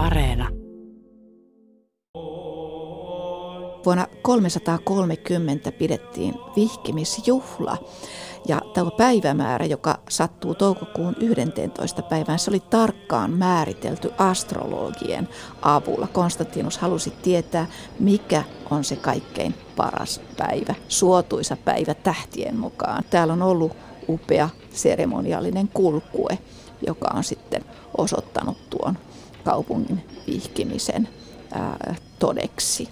Areena. Vuonna 330 pidettiin vihkimisjuhla ja tämä päivämäärä, joka sattuu toukokuun 11. päivään, se oli tarkkaan määritelty astrologien avulla. Konstantinus halusi tietää, mikä on se kaikkein paras päivä, suotuisa päivä tähtien mukaan. Täällä on ollut upea seremoniallinen kulkue, joka on sitten osoittanut tuon kaupungin vihkimisen ää, todeksi.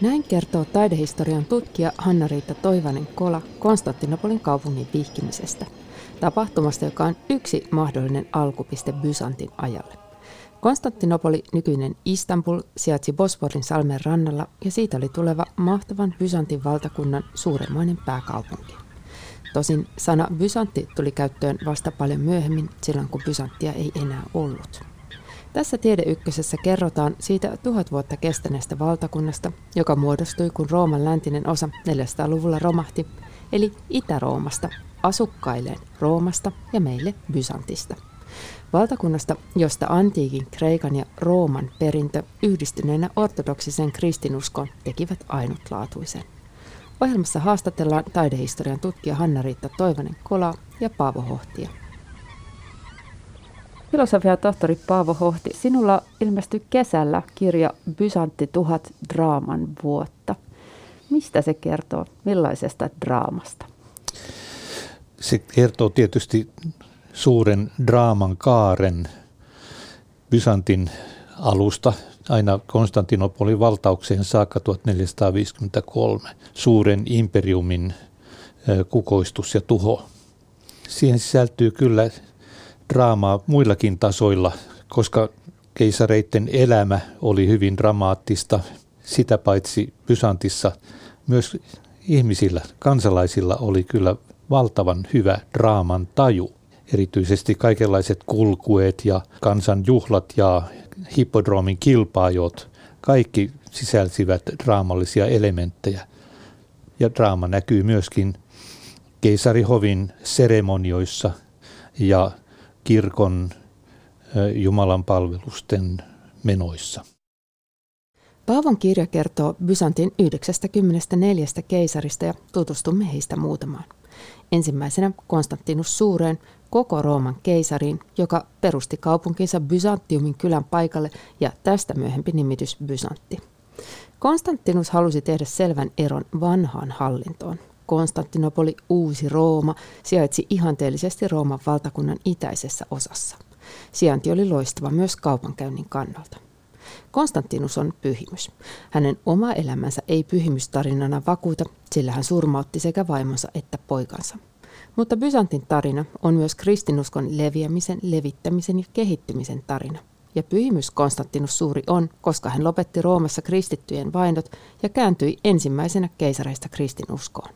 Näin kertoo taidehistorian tutkija Hanna-Riitta Toivanen-Kola Konstantinopolin kaupungin vihkimisestä, tapahtumasta, joka on yksi mahdollinen alkupiste Byzantin ajalle. Konstantinopoli, nykyinen Istanbul, sijaitsi Bosporin salmen rannalla ja siitä oli tuleva mahtavan Byzantin valtakunnan suuremmoinen pääkaupunki. Tosin sana Byzantti tuli käyttöön vasta paljon myöhemmin, silloin kun Byzanttia ei enää ollut. Tässä Tiedeykkösessä kerrotaan siitä tuhat vuotta kestäneestä valtakunnasta, joka muodostui kun Rooman läntinen osa 400-luvulla romahti, eli Itä-Roomasta, asukkailleen Roomasta ja meille Bysantista. Valtakunnasta, josta antiikin Kreikan ja Rooman perintö yhdistyneenä ortodoksisen kristinuskon tekivät ainutlaatuisen. Ohjelmassa haastatellaan taidehistorian tutkija Hanna-Riitta Toivonen-Kola ja Paavo Hohtia. Filosofia tohtori Paavo Hohti, sinulla ilmestyi kesällä kirja Bysantti tuhat draaman vuotta. Mistä se kertoo? Millaisesta draamasta? Se kertoo tietysti suuren draaman kaaren Byzantin alusta aina Konstantinopolin valtaukseen saakka 1453. Suuren imperiumin kukoistus ja tuho. Siihen sisältyy kyllä draamaa muillakin tasoilla, koska keisareiden elämä oli hyvin dramaattista. Sitä paitsi Bysantissa myös ihmisillä, kansalaisilla oli kyllä valtavan hyvä draaman taju. Erityisesti kaikenlaiset kulkueet ja kansanjuhlat ja hippodroomin kilpaajot, kaikki sisälsivät draamallisia elementtejä. Ja draama näkyy myöskin keisarihovin seremonioissa ja kirkon Jumalan palvelusten menoissa. Paavon kirja kertoo Byzantin 94 keisarista ja tutustumme heistä muutamaan. Ensimmäisenä Konstantinus Suureen, koko Rooman keisariin, joka perusti kaupunkinsa Byzantiumin kylän paikalle ja tästä myöhempi nimitys Byzantti. Konstantinus halusi tehdä selvän eron vanhaan hallintoon. Konstantinopoli, uusi Rooma, sijaitsi ihanteellisesti Rooman valtakunnan itäisessä osassa. Sijainti oli loistava myös kaupankäynnin kannalta. Konstantinus on pyhimys. Hänen oma elämänsä ei pyhimystarinana vakuuta, sillä hän surmautti sekä vaimonsa että poikansa. Mutta Byzantin tarina on myös kristinuskon leviämisen, levittämisen ja kehittymisen tarina. Ja pyhimys Konstantinus suuri on, koska hän lopetti Roomassa kristittyjen vainot ja kääntyi ensimmäisenä keisareista kristinuskoon.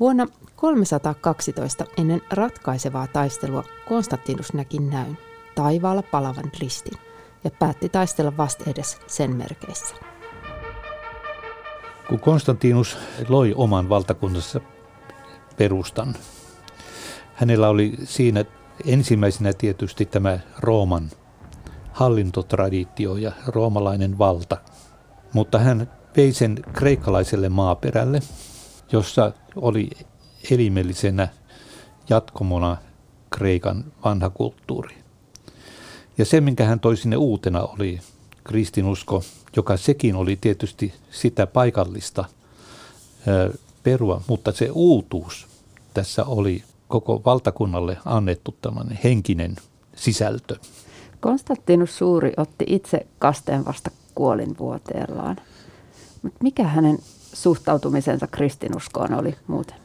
Vuonna 312 ennen ratkaisevaa taistelua Konstantinus näki näyn, taivaalla palavan ristin, ja päätti taistella vasta edes sen merkeissä. Kun Konstantinus loi oman valtakunnassa perustan, hänellä oli siinä ensimmäisenä tietysti tämä Rooman hallintotraditio ja roomalainen valta, mutta hän vei sen kreikkalaiselle maaperälle – jossa oli elimellisenä jatkomona Kreikan vanha kulttuuri. Ja se, minkä hän toi sinne uutena, oli kristinusko, joka sekin oli tietysti sitä paikallista perua, mutta se uutuus tässä oli koko valtakunnalle annettu tämmöinen henkinen sisältö. Konstantinus Suuri otti itse kasteen vasta kuolinvuoteellaan. Mutta mikä hänen suhtautumisensa kristinuskoon oli muuten?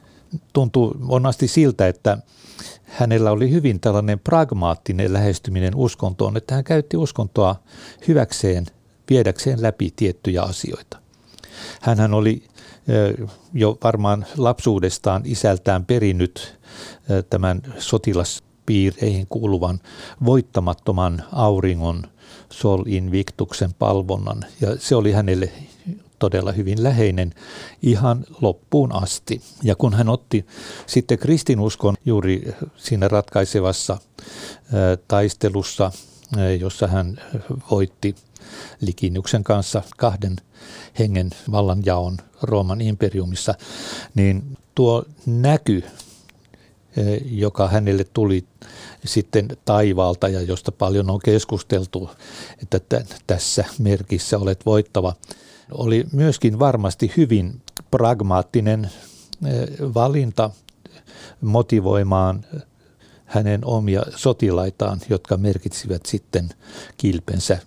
Tuntuu monasti siltä, että hänellä oli hyvin tällainen pragmaattinen lähestyminen uskontoon, että hän käytti uskontoa hyväkseen, viedäkseen läpi tiettyjä asioita. Hänhän oli jo varmaan lapsuudestaan isältään perinnyt tämän sotilaspiireihin kuuluvan voittamattoman auringon Sol Invictuksen palvonnan. Ja se oli hänelle todella hyvin läheinen ihan loppuun asti. Ja kun hän otti sitten kristinuskon juuri siinä ratkaisevassa taistelussa jossa hän voitti Likiniuksen kanssa kahden hengen vallanjaon Rooman imperiumissa, niin tuo näky, joka hänelle tuli sitten taivaalta ja josta paljon on keskusteltu, että tässä merkissä olet voittava, oli myöskin varmasti hyvin pragmaattinen valinta motivoimaan hänen omia sotilaitaan, jotka merkitsivät sitten kilpensä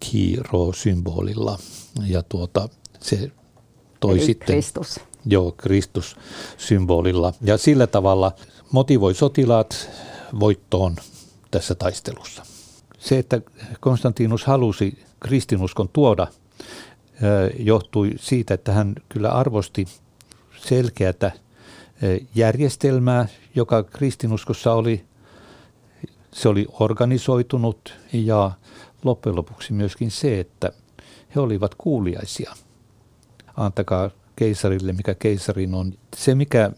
Kiro-symbolilla. Ja tuota, se toi Eli sitten... Kristus. Joo, Kristus-symbolilla. Ja sillä tavalla motivoi sotilaat voittoon tässä taistelussa. Se, että Konstantinus halusi kristinuskon tuoda, johtui siitä, että hän kyllä arvosti selkeätä järjestelmää, joka kristinuskossa oli, se oli organisoitunut ja loppujen lopuksi myöskin se, että he olivat kuuliaisia. Antakaa keisarille, mikä keisarin on. Se, mikä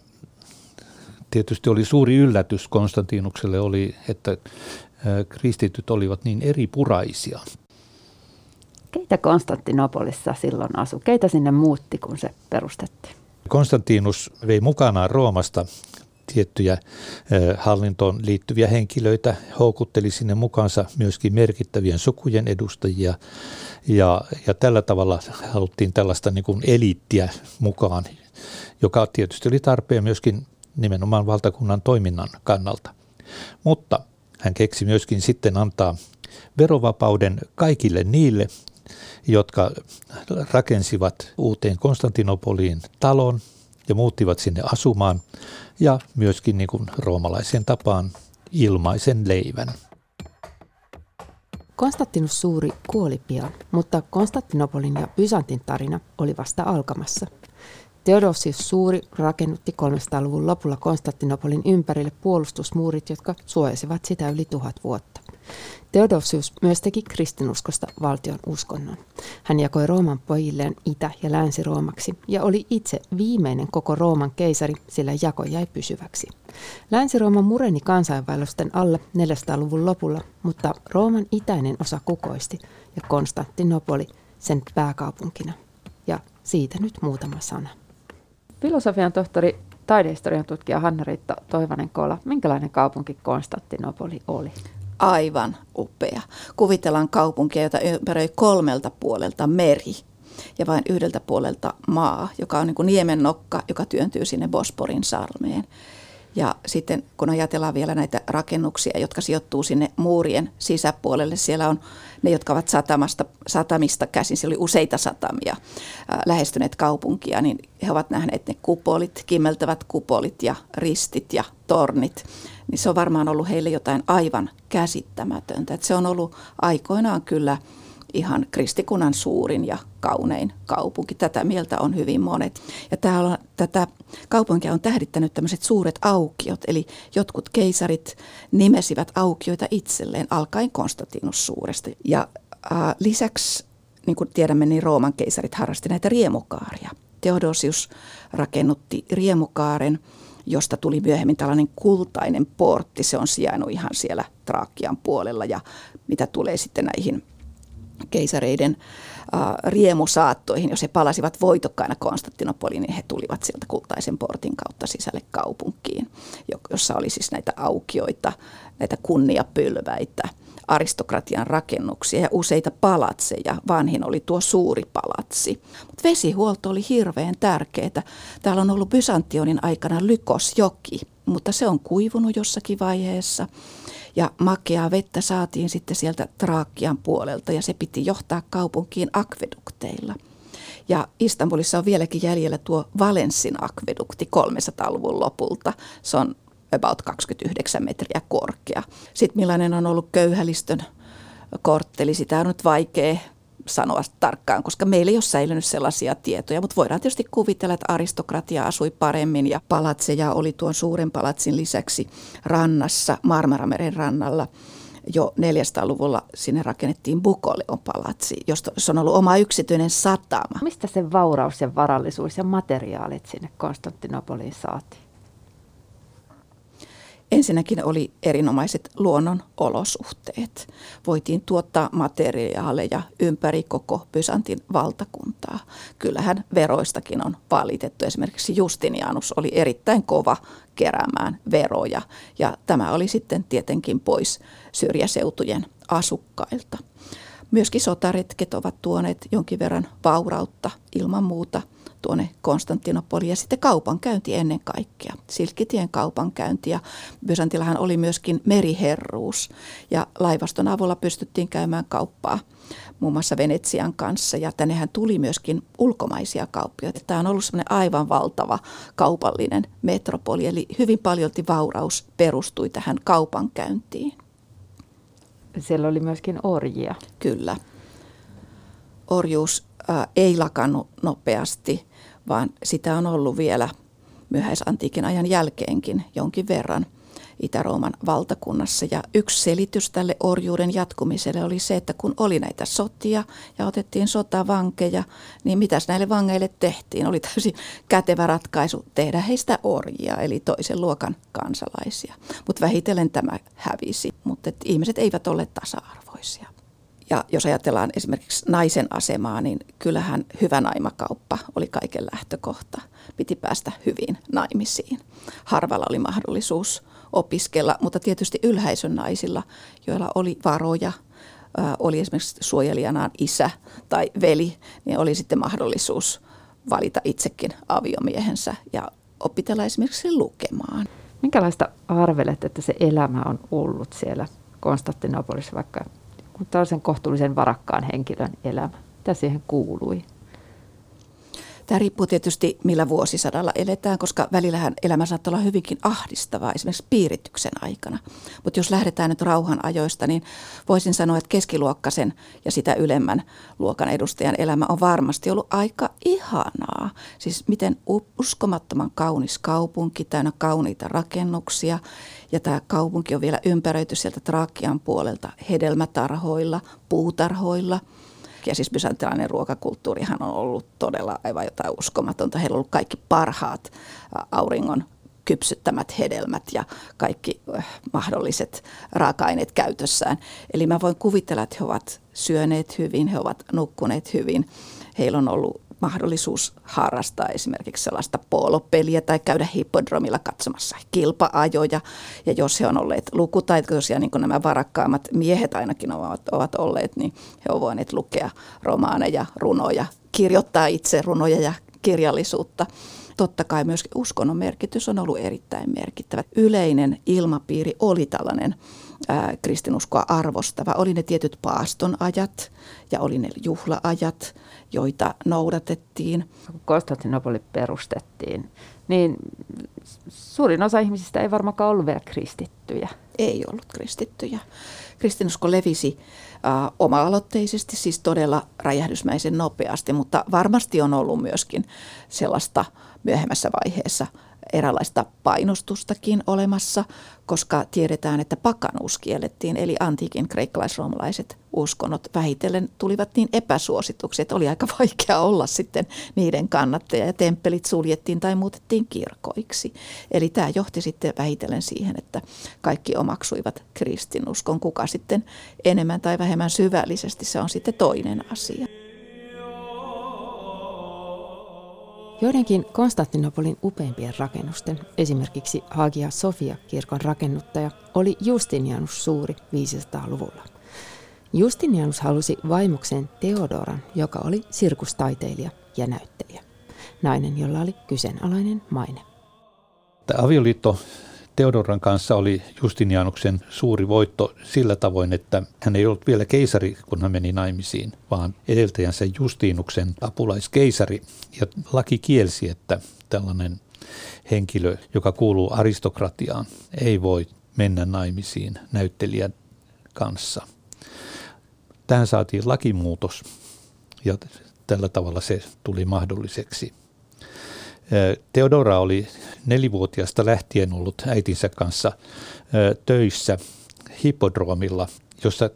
tietysti oli suuri yllätys Konstantinukselle, oli, että kristityt olivat niin eri puraisia. Keitä Konstantinopolissa silloin asui? Keitä sinne muutti, kun se perustettiin? Konstantinus vei mukanaan Roomasta tiettyjä hallintoon liittyviä henkilöitä, houkutteli sinne mukaansa myöskin merkittävien sukujen edustajia ja, ja tällä tavalla haluttiin tällaista niin kuin eliittiä mukaan, joka tietysti oli tarpeen myöskin nimenomaan valtakunnan toiminnan kannalta. Mutta hän keksi myöskin sitten antaa verovapauden kaikille niille, jotka rakensivat uuteen Konstantinopoliin talon ja muuttivat sinne asumaan ja myöskin niin kuin roomalaisen tapaan ilmaisen leivän. Konstantinus Suuri kuoli pian, mutta Konstantinopolin ja Byzantin tarina oli vasta alkamassa. Theodosius Suuri rakennutti 300-luvun lopulla Konstantinopolin ympärille puolustusmuurit, jotka suojasivat sitä yli tuhat vuotta. Theodosius myös teki kristinuskosta valtion uskonnon. Hän jakoi Rooman pojilleen Itä- ja Länsi-Roomaksi ja oli itse viimeinen koko Rooman keisari, sillä jako jäi pysyväksi. Länsi-Rooma mureni kansainvaellusten alle 400-luvun lopulla, mutta Rooman itäinen osa kukoisti ja Konstantinopoli sen pääkaupunkina. Ja siitä nyt muutama sana. Filosofian tohtori, taidehistorian tutkija Hanna-Riitta Toivanen-Kola, minkälainen kaupunki Konstantinopoli oli? Aivan upea. Kuvitellaan kaupunkia, jota ympäröi kolmelta puolelta meri ja vain yhdeltä puolelta maa, joka on niin kuin niemen nokka, joka työntyy sinne Bosporin salmeen. Ja sitten kun ajatellaan vielä näitä rakennuksia, jotka sijoittuu sinne muurien sisäpuolelle, siellä on ne, jotka ovat satamasta, satamista käsin, siellä oli useita satamia ää, lähestyneet kaupunkia, niin he ovat nähneet ne kupolit, kimmeltävät kupolit ja ristit ja tornit niin se on varmaan ollut heille jotain aivan käsittämätöntä. Että se on ollut aikoinaan kyllä ihan kristikunnan suurin ja kaunein kaupunki. Tätä mieltä on hyvin monet. Ja täällä tätä kaupunkia on tähdittänyt tämmöiset suuret aukiot, eli jotkut keisarit nimesivät aukioita itselleen, alkaen Konstantinus suuresta. Ja äh, lisäksi, niin kuin tiedämme, niin Rooman keisarit harrasti näitä riemukaaria. Theodosius rakennutti riemukaaren – josta tuli myöhemmin tällainen kultainen portti. Se on sijainnut ihan siellä Traakian puolella ja mitä tulee sitten näihin keisareiden riemusaattoihin, jos he palasivat voitokkaina Konstantinopoliin, niin he tulivat sieltä kultaisen portin kautta sisälle kaupunkiin, jossa oli siis näitä aukioita, näitä kunniapylväitä – aristokratian rakennuksia ja useita palatseja. Vanhin oli tuo suuri palatsi. Mutta vesihuolto oli hirveän tärkeää. Täällä on ollut Bysantionin aikana Lykosjoki, mutta se on kuivunut jossakin vaiheessa. Ja makeaa vettä saatiin sitten sieltä Traakian puolelta ja se piti johtaa kaupunkiin akvedukteilla. Ja Istanbulissa on vieläkin jäljellä tuo Valenssin akvedukti 300-luvun lopulta. Se on about 29 metriä korkea. Sitten millainen on ollut köyhälistön kortteli, sitä on nyt vaikea sanoa tarkkaan, koska meillä ei ole säilynyt sellaisia tietoja, mutta voidaan tietysti kuvitella, että aristokratia asui paremmin ja palatseja oli tuon suuren palatsin lisäksi rannassa, Marmarameren rannalla. Jo 400-luvulla sinne rakennettiin Bukoleon palatsi, josta on ollut oma yksityinen satama. Mistä se vauraus ja varallisuus ja materiaalit sinne Konstantinopoliin saatiin? Ensinnäkin oli erinomaiset luonnon olosuhteet. Voitiin tuottaa materiaaleja ympäri koko Byzantin valtakuntaa. Kyllähän veroistakin on valitettu. Esimerkiksi Justinianus oli erittäin kova keräämään veroja ja tämä oli sitten tietenkin pois syrjäseutujen asukkailta. Myöskin sotaretket ovat tuoneet jonkin verran vaurautta ilman muuta – tuonne Konstantinopoliin ja sitten kaupankäynti ennen kaikkea, Silkkitien kaupankäynti ja Byzantillahan oli myöskin meriherruus ja laivaston avulla pystyttiin käymään kauppaa muun muassa Venetsian kanssa ja tännehän tuli myöskin ulkomaisia kauppioita. Tämä on ollut semmoinen aivan valtava kaupallinen metropoli, eli hyvin paljolti vauraus perustui tähän kaupankäyntiin. Siellä oli myöskin orjia. Kyllä. Orjuus ei lakannut nopeasti vaan sitä on ollut vielä myöhäisantiikin ajan jälkeenkin jonkin verran Itä-Rooman valtakunnassa. Ja yksi selitys tälle orjuuden jatkumiselle oli se, että kun oli näitä sotia ja otettiin sotavankeja, niin mitäs näille vangeille tehtiin? Oli täysin kätevä ratkaisu tehdä heistä orjia, eli toisen luokan kansalaisia. Mutta vähitellen tämä hävisi, mutta ihmiset eivät ole tasa-arvoisia. Ja jos ajatellaan esimerkiksi naisen asemaa, niin kyllähän hyvä naimakauppa oli kaiken lähtökohta. Piti päästä hyvin naimisiin. Harvalla oli mahdollisuus opiskella, mutta tietysti ylhäisön naisilla, joilla oli varoja, oli esimerkiksi suojelijanaan isä tai veli, niin oli sitten mahdollisuus valita itsekin aviomiehensä ja opitella esimerkiksi lukemaan. Minkälaista arvelet, että se elämä on ollut siellä Konstantinopolissa, vaikka tällaisen kohtuullisen varakkaan henkilön elämä. Mitä siihen kuului? Tämä riippuu tietysti millä vuosisadalla eletään, koska välillähän elämä saattaa olla hyvinkin ahdistavaa, esimerkiksi piirityksen aikana. Mutta jos lähdetään nyt rauhan ajoista, niin voisin sanoa, että keskiluokkaisen ja sitä ylemmän luokan edustajan elämä on varmasti ollut aika ihanaa. Siis miten uskomattoman kaunis kaupunki, täynnä kauniita rakennuksia. Ja tämä kaupunki on vielä ympäröity sieltä Traakian puolelta hedelmätarhoilla, puutarhoilla – ja siis bysantilainen ruokakulttuurihan on ollut todella aivan jotain uskomatonta. Heillä on ollut kaikki parhaat auringon kypsyttämät hedelmät ja kaikki mahdolliset raaka-aineet käytössään. Eli mä voin kuvitella, että he ovat syöneet hyvin, he ovat nukkuneet hyvin. Heillä on ollut mahdollisuus harrastaa esimerkiksi sellaista polopeliä tai käydä hippodromilla katsomassa kilpaajoja. Ja jos he on olleet lukutaitoisia, niin kuin nämä varakkaammat miehet ainakin ovat, ovat olleet, niin he ovat voineet lukea romaaneja, runoja, kirjoittaa itse runoja ja kirjallisuutta. Totta kai myös uskonnon merkitys on ollut erittäin merkittävä. Yleinen ilmapiiri oli tällainen ää, kristinuskoa arvostava. Oli ne tietyt paastonajat ja oli ne juhlaajat, joita noudatettiin. Kun Konstantinopoli perustettiin, niin suurin osa ihmisistä ei varmaankaan ollut vielä kristittyjä. Ei ollut kristittyjä. Kristinusko levisi äh, oma-aloitteisesti, siis todella räjähdysmäisen nopeasti, mutta varmasti on ollut myöskin sellaista myöhemmässä vaiheessa eräänlaista painostustakin olemassa, koska tiedetään, että pakanuus kiellettiin, eli antiikin kreikkalaisroomalaiset uskonnot vähitellen tulivat niin epäsuosituksi, että oli aika vaikea olla sitten niiden kannattaja ja temppelit suljettiin tai muutettiin kirkoiksi. Eli tämä johti sitten vähitellen siihen, että kaikki omaksuivat kristinuskon. Kuka sitten enemmän tai vähemmän syvällisesti, se on sitten toinen asia. Joidenkin Konstantinopolin upeimpien rakennusten, esimerkiksi Hagia Sofia kirkon rakennuttaja, oli Justinianus Suuri 500-luvulla. Justinianus halusi vaimokseen Theodoran, joka oli sirkustaiteilija ja näyttelijä. Nainen, jolla oli kyseenalainen maine. Tämä avioliitto Theodoran kanssa oli Justinianuksen suuri voitto sillä tavoin, että hän ei ollut vielä keisari, kun hän meni naimisiin, vaan edeltäjänsä Justinuksen apulaiskeisari. Ja laki kielsi, että tällainen henkilö, joka kuuluu aristokratiaan, ei voi mennä naimisiin näyttelijän kanssa. Tähän saatiin lakimuutos ja tällä tavalla se tuli mahdolliseksi. Theodora oli nelivuotiaasta lähtien ollut äitinsä kanssa töissä hippodroomilla, jossa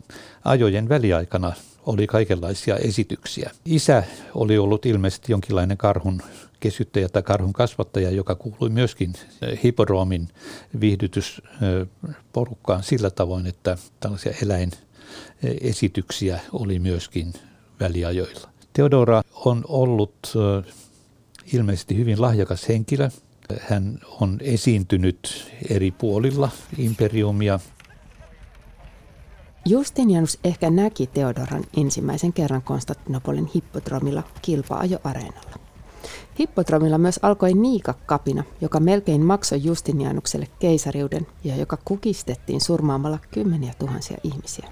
ajojen väliaikana oli kaikenlaisia esityksiä. Isä oli ollut ilmeisesti jonkinlainen karhun kesyttäjä tai karhun kasvattaja, joka kuului myöskin hippodroomin viihdytysporukkaan sillä tavoin, että tällaisia eläinesityksiä oli myöskin väliajoilla. Theodora on ollut ilmeisesti hyvin lahjakas henkilö. Hän on esiintynyt eri puolilla imperiumia. Justinianus ehkä näki Theodoran ensimmäisen kerran Konstantinopolin hippodromilla kilpa-ajoareenalla. Hippodromilla myös alkoi Niika-kapina, joka melkein maksoi Justinianukselle keisariuden ja joka kukistettiin surmaamalla kymmeniä tuhansia ihmisiä.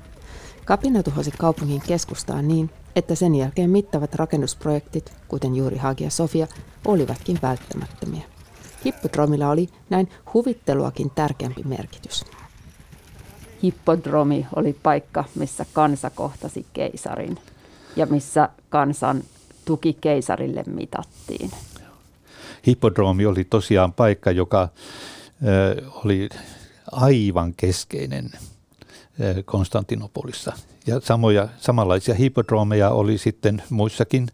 Kapina tuhosi kaupungin keskustaa niin, että sen jälkeen mittavat rakennusprojektit, kuten juuri Hagia Sofia, olivatkin välttämättömiä. Hippodromilla oli näin huvitteluakin tärkeämpi merkitys. Hippodromi oli paikka, missä kansa kohtasi keisarin ja missä kansan tuki keisarille mitattiin. Hippodromi oli tosiaan paikka, joka ö, oli aivan keskeinen Konstantinopolissa. Ja samoja, samanlaisia hippodroomeja oli sitten muissakin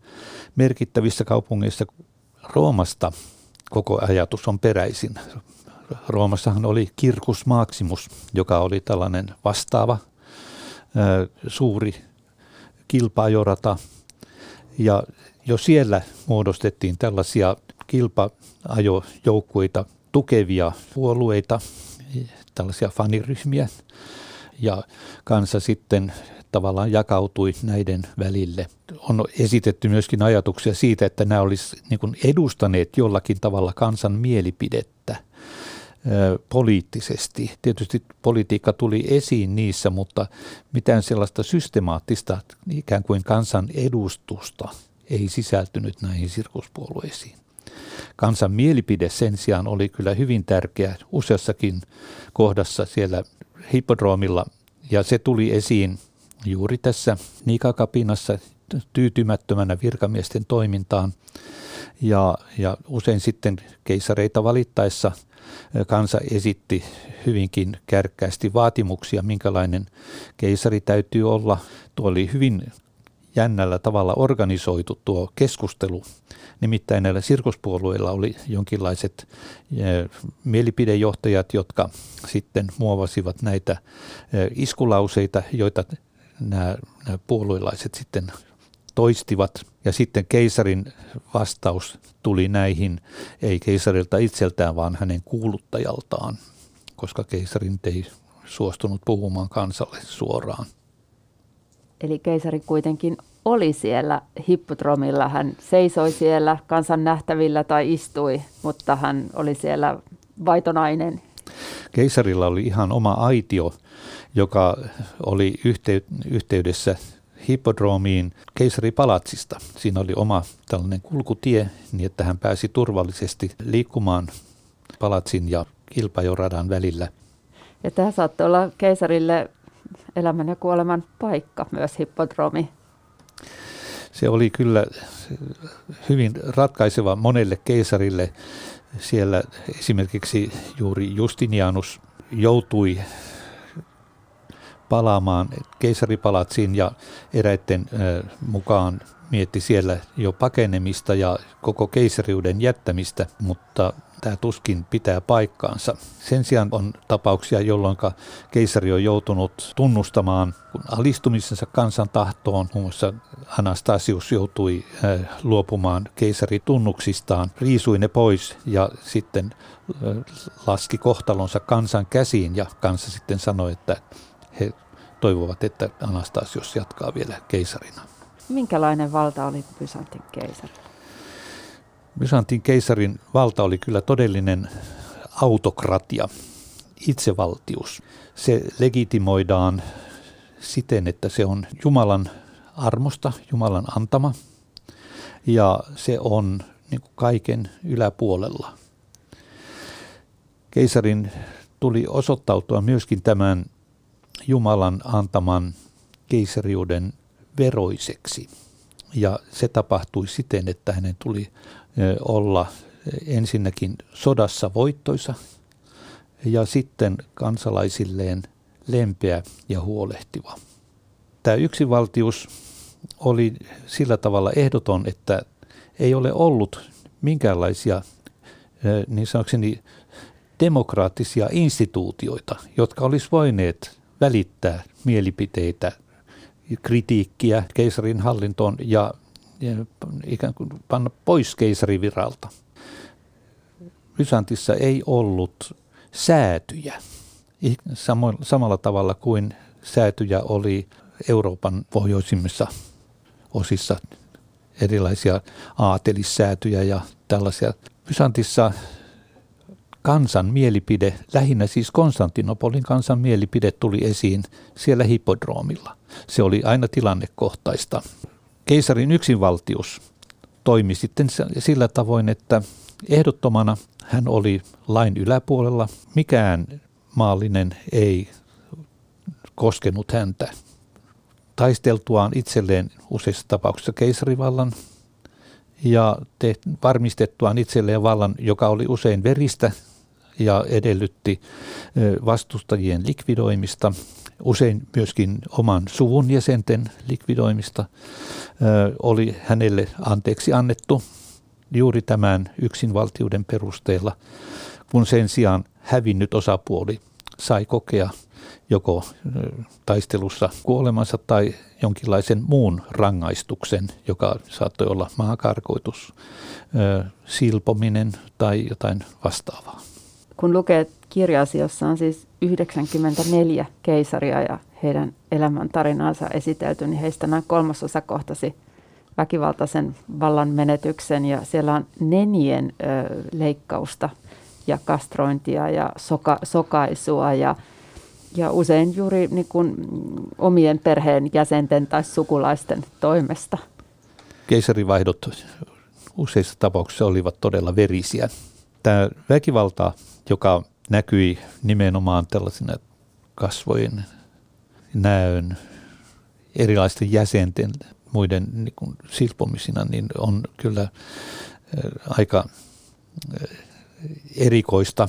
merkittävissä kaupungeissa. Roomasta koko ajatus on peräisin. Roomassahan oli Kirkus Maximus, joka oli tällainen vastaava suuri kilpaajorata. Ja jo siellä muodostettiin tällaisia kilpaajojoukkueita tukevia puolueita, tällaisia faniryhmiä, ja kansa sitten tavallaan jakautui näiden välille. On esitetty myöskin ajatuksia siitä, että nämä olisi niin edustaneet jollakin tavalla kansan mielipidettä poliittisesti. Tietysti politiikka tuli esiin niissä, mutta mitään sellaista systemaattista ikään kuin kansan edustusta ei sisältynyt näihin sirkuspuolueisiin. Kansan mielipide sen sijaan oli kyllä hyvin tärkeä useassakin kohdassa siellä hippodroomilla ja se tuli esiin juuri tässä Nikakapinassa tyytymättömänä virkamiesten toimintaan ja, ja usein sitten keisareita valittaessa kansa esitti hyvinkin kärkkäästi vaatimuksia, minkälainen keisari täytyy olla. Tuo oli hyvin jännällä tavalla organisoitu tuo keskustelu. Nimittäin näillä sirkuspuolueilla oli jonkinlaiset mielipidejohtajat, jotka sitten muovasivat näitä iskulauseita, joita nämä, nämä puolueilaiset sitten toistivat. Ja sitten keisarin vastaus tuli näihin, ei keisarilta itseltään, vaan hänen kuuluttajaltaan, koska keisarin ei suostunut puhumaan kansalle suoraan. Eli keisari kuitenkin oli siellä hippodromilla. Hän seisoi siellä kansan nähtävillä tai istui, mutta hän oli siellä vaitonainen. Keisarilla oli ihan oma aitio, joka oli yhteydessä hippodromiin keisaripalatsista. Siinä oli oma tällainen kulkutie, niin että hän pääsi turvallisesti liikkumaan palatsin ja kilpajoradan välillä. Ja tämä saattoi olla keisarille elämän ja kuoleman paikka, myös hippodromi. Se oli kyllä hyvin ratkaiseva monelle keisarille. Siellä esimerkiksi juuri Justinianus joutui palaamaan keisaripalatsiin ja eräiden mukaan mietti siellä jo pakenemista ja koko keisariuden jättämistä, mutta tämä tuskin pitää paikkaansa. Sen sijaan on tapauksia, jolloin keisari on joutunut tunnustamaan alistumisensa kansan tahtoon. Muun muassa Anastasius joutui luopumaan keisaritunnuksistaan, riisui ne pois ja sitten laski kohtalonsa kansan käsiin ja kansa sitten sanoi, että he toivovat, että Anastasius jatkaa vielä keisarina. Minkälainen valta oli Byzantin keisari? Byzantin keisarin valta oli kyllä todellinen autokratia, itsevaltius. Se legitimoidaan siten, että se on Jumalan armosta, Jumalan antama, ja se on niin kuin kaiken yläpuolella. Keisarin tuli osoittautua myöskin tämän Jumalan antaman keisariuden veroiseksi. Ja se tapahtui siten, että hänen tuli olla ensinnäkin sodassa voittoisa ja sitten kansalaisilleen lempeä ja huolehtiva. Tämä yksivaltius oli sillä tavalla ehdoton, että ei ole ollut minkäänlaisia niin sanokseni demokraattisia instituutioita, jotka olisi voineet välittää mielipiteitä, kritiikkiä keisarin hallintoon ja, ikään kuin panna pois keisariviralta. Bysantissa ei ollut säätyjä samalla tavalla kuin säätyjä oli Euroopan pohjoisimmissa osissa erilaisia aatelissäätyjä ja tällaisia. Bysantissa kansan mielipide, lähinnä siis Konstantinopolin kansan mielipide tuli esiin siellä hippodroomilla. Se oli aina tilannekohtaista. Keisarin yksinvaltius toimi sitten sillä tavoin, että ehdottomana hän oli lain yläpuolella. Mikään maallinen ei koskenut häntä. Taisteltuaan itselleen useissa tapauksissa keisarivallan ja te, varmistettuaan itselleen vallan, joka oli usein veristä ja edellytti vastustajien likvidoimista, usein myöskin oman suvun jäsenten likvidoimista, oli hänelle anteeksi annettu juuri tämän yksinvaltiuden perusteella, kun sen sijaan hävinnyt osapuoli sai kokea joko taistelussa kuolemansa tai jonkinlaisen muun rangaistuksen, joka saattoi olla maakarkoitus, silpominen tai jotain vastaavaa. Kun lukee kirjasi, jossa on siis 94 keisaria ja heidän elämän tarinaansa esitelty, niin heistä noin kolmasosa kohtasi väkivaltaisen vallan menetyksen ja siellä on nenien ö, leikkausta ja kastrointia ja soka, sokaisua ja, ja usein juuri niin kuin omien perheen jäsenten tai sukulaisten toimesta. Keisarivaihdot useissa tapauksissa olivat todella verisiä. Tämä väkivalta, joka näkyi nimenomaan tällaisena kasvojen näön, erilaisten jäsenten muiden niin kuin silpomisina, niin on kyllä aika erikoista.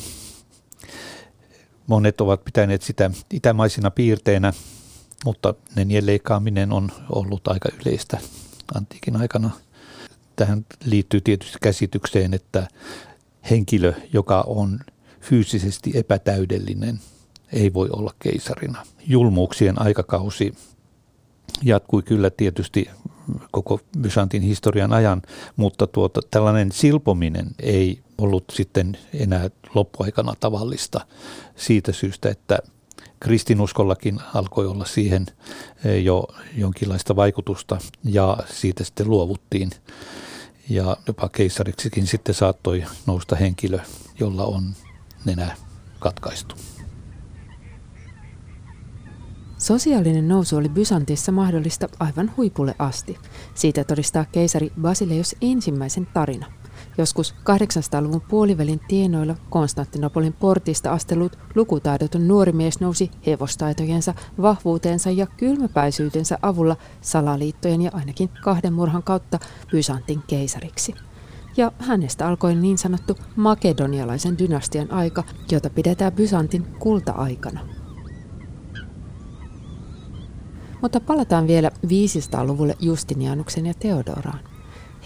Monet ovat pitäneet sitä itämaisina piirteinä, mutta nenien leikkaaminen on ollut aika yleistä antiikin aikana. Tähän liittyy tietysti käsitykseen, että henkilö, joka on fyysisesti epätäydellinen, ei voi olla keisarina. Julmuuksien aikakausi jatkui kyllä tietysti koko Byzantin historian ajan, mutta tuota, tällainen silpominen ei ollut sitten enää loppuaikana tavallista siitä syystä, että kristinuskollakin alkoi olla siihen eh, jo jonkinlaista vaikutusta ja siitä sitten luovuttiin. Ja jopa keisariksikin sitten saattoi nousta henkilö, jolla on nenä katkaistu. Sosiaalinen nousu oli Bysantissa mahdollista aivan huipulle asti. Siitä todistaa keisari Basileus ensimmäisen tarina. Joskus 800-luvun puolivälin tienoilla Konstantinopolin portista astellut lukutaidoton nuori mies nousi hevostaitojensa, vahvuutensa ja kylmäpäisyytensä avulla salaliittojen ja ainakin kahden murhan kautta Byzantin keisariksi. Ja hänestä alkoi niin sanottu makedonialaisen dynastian aika, jota pidetään Byzantin kulta-aikana. Mutta palataan vielä 500-luvulle Justinianuksen ja Theodoraan.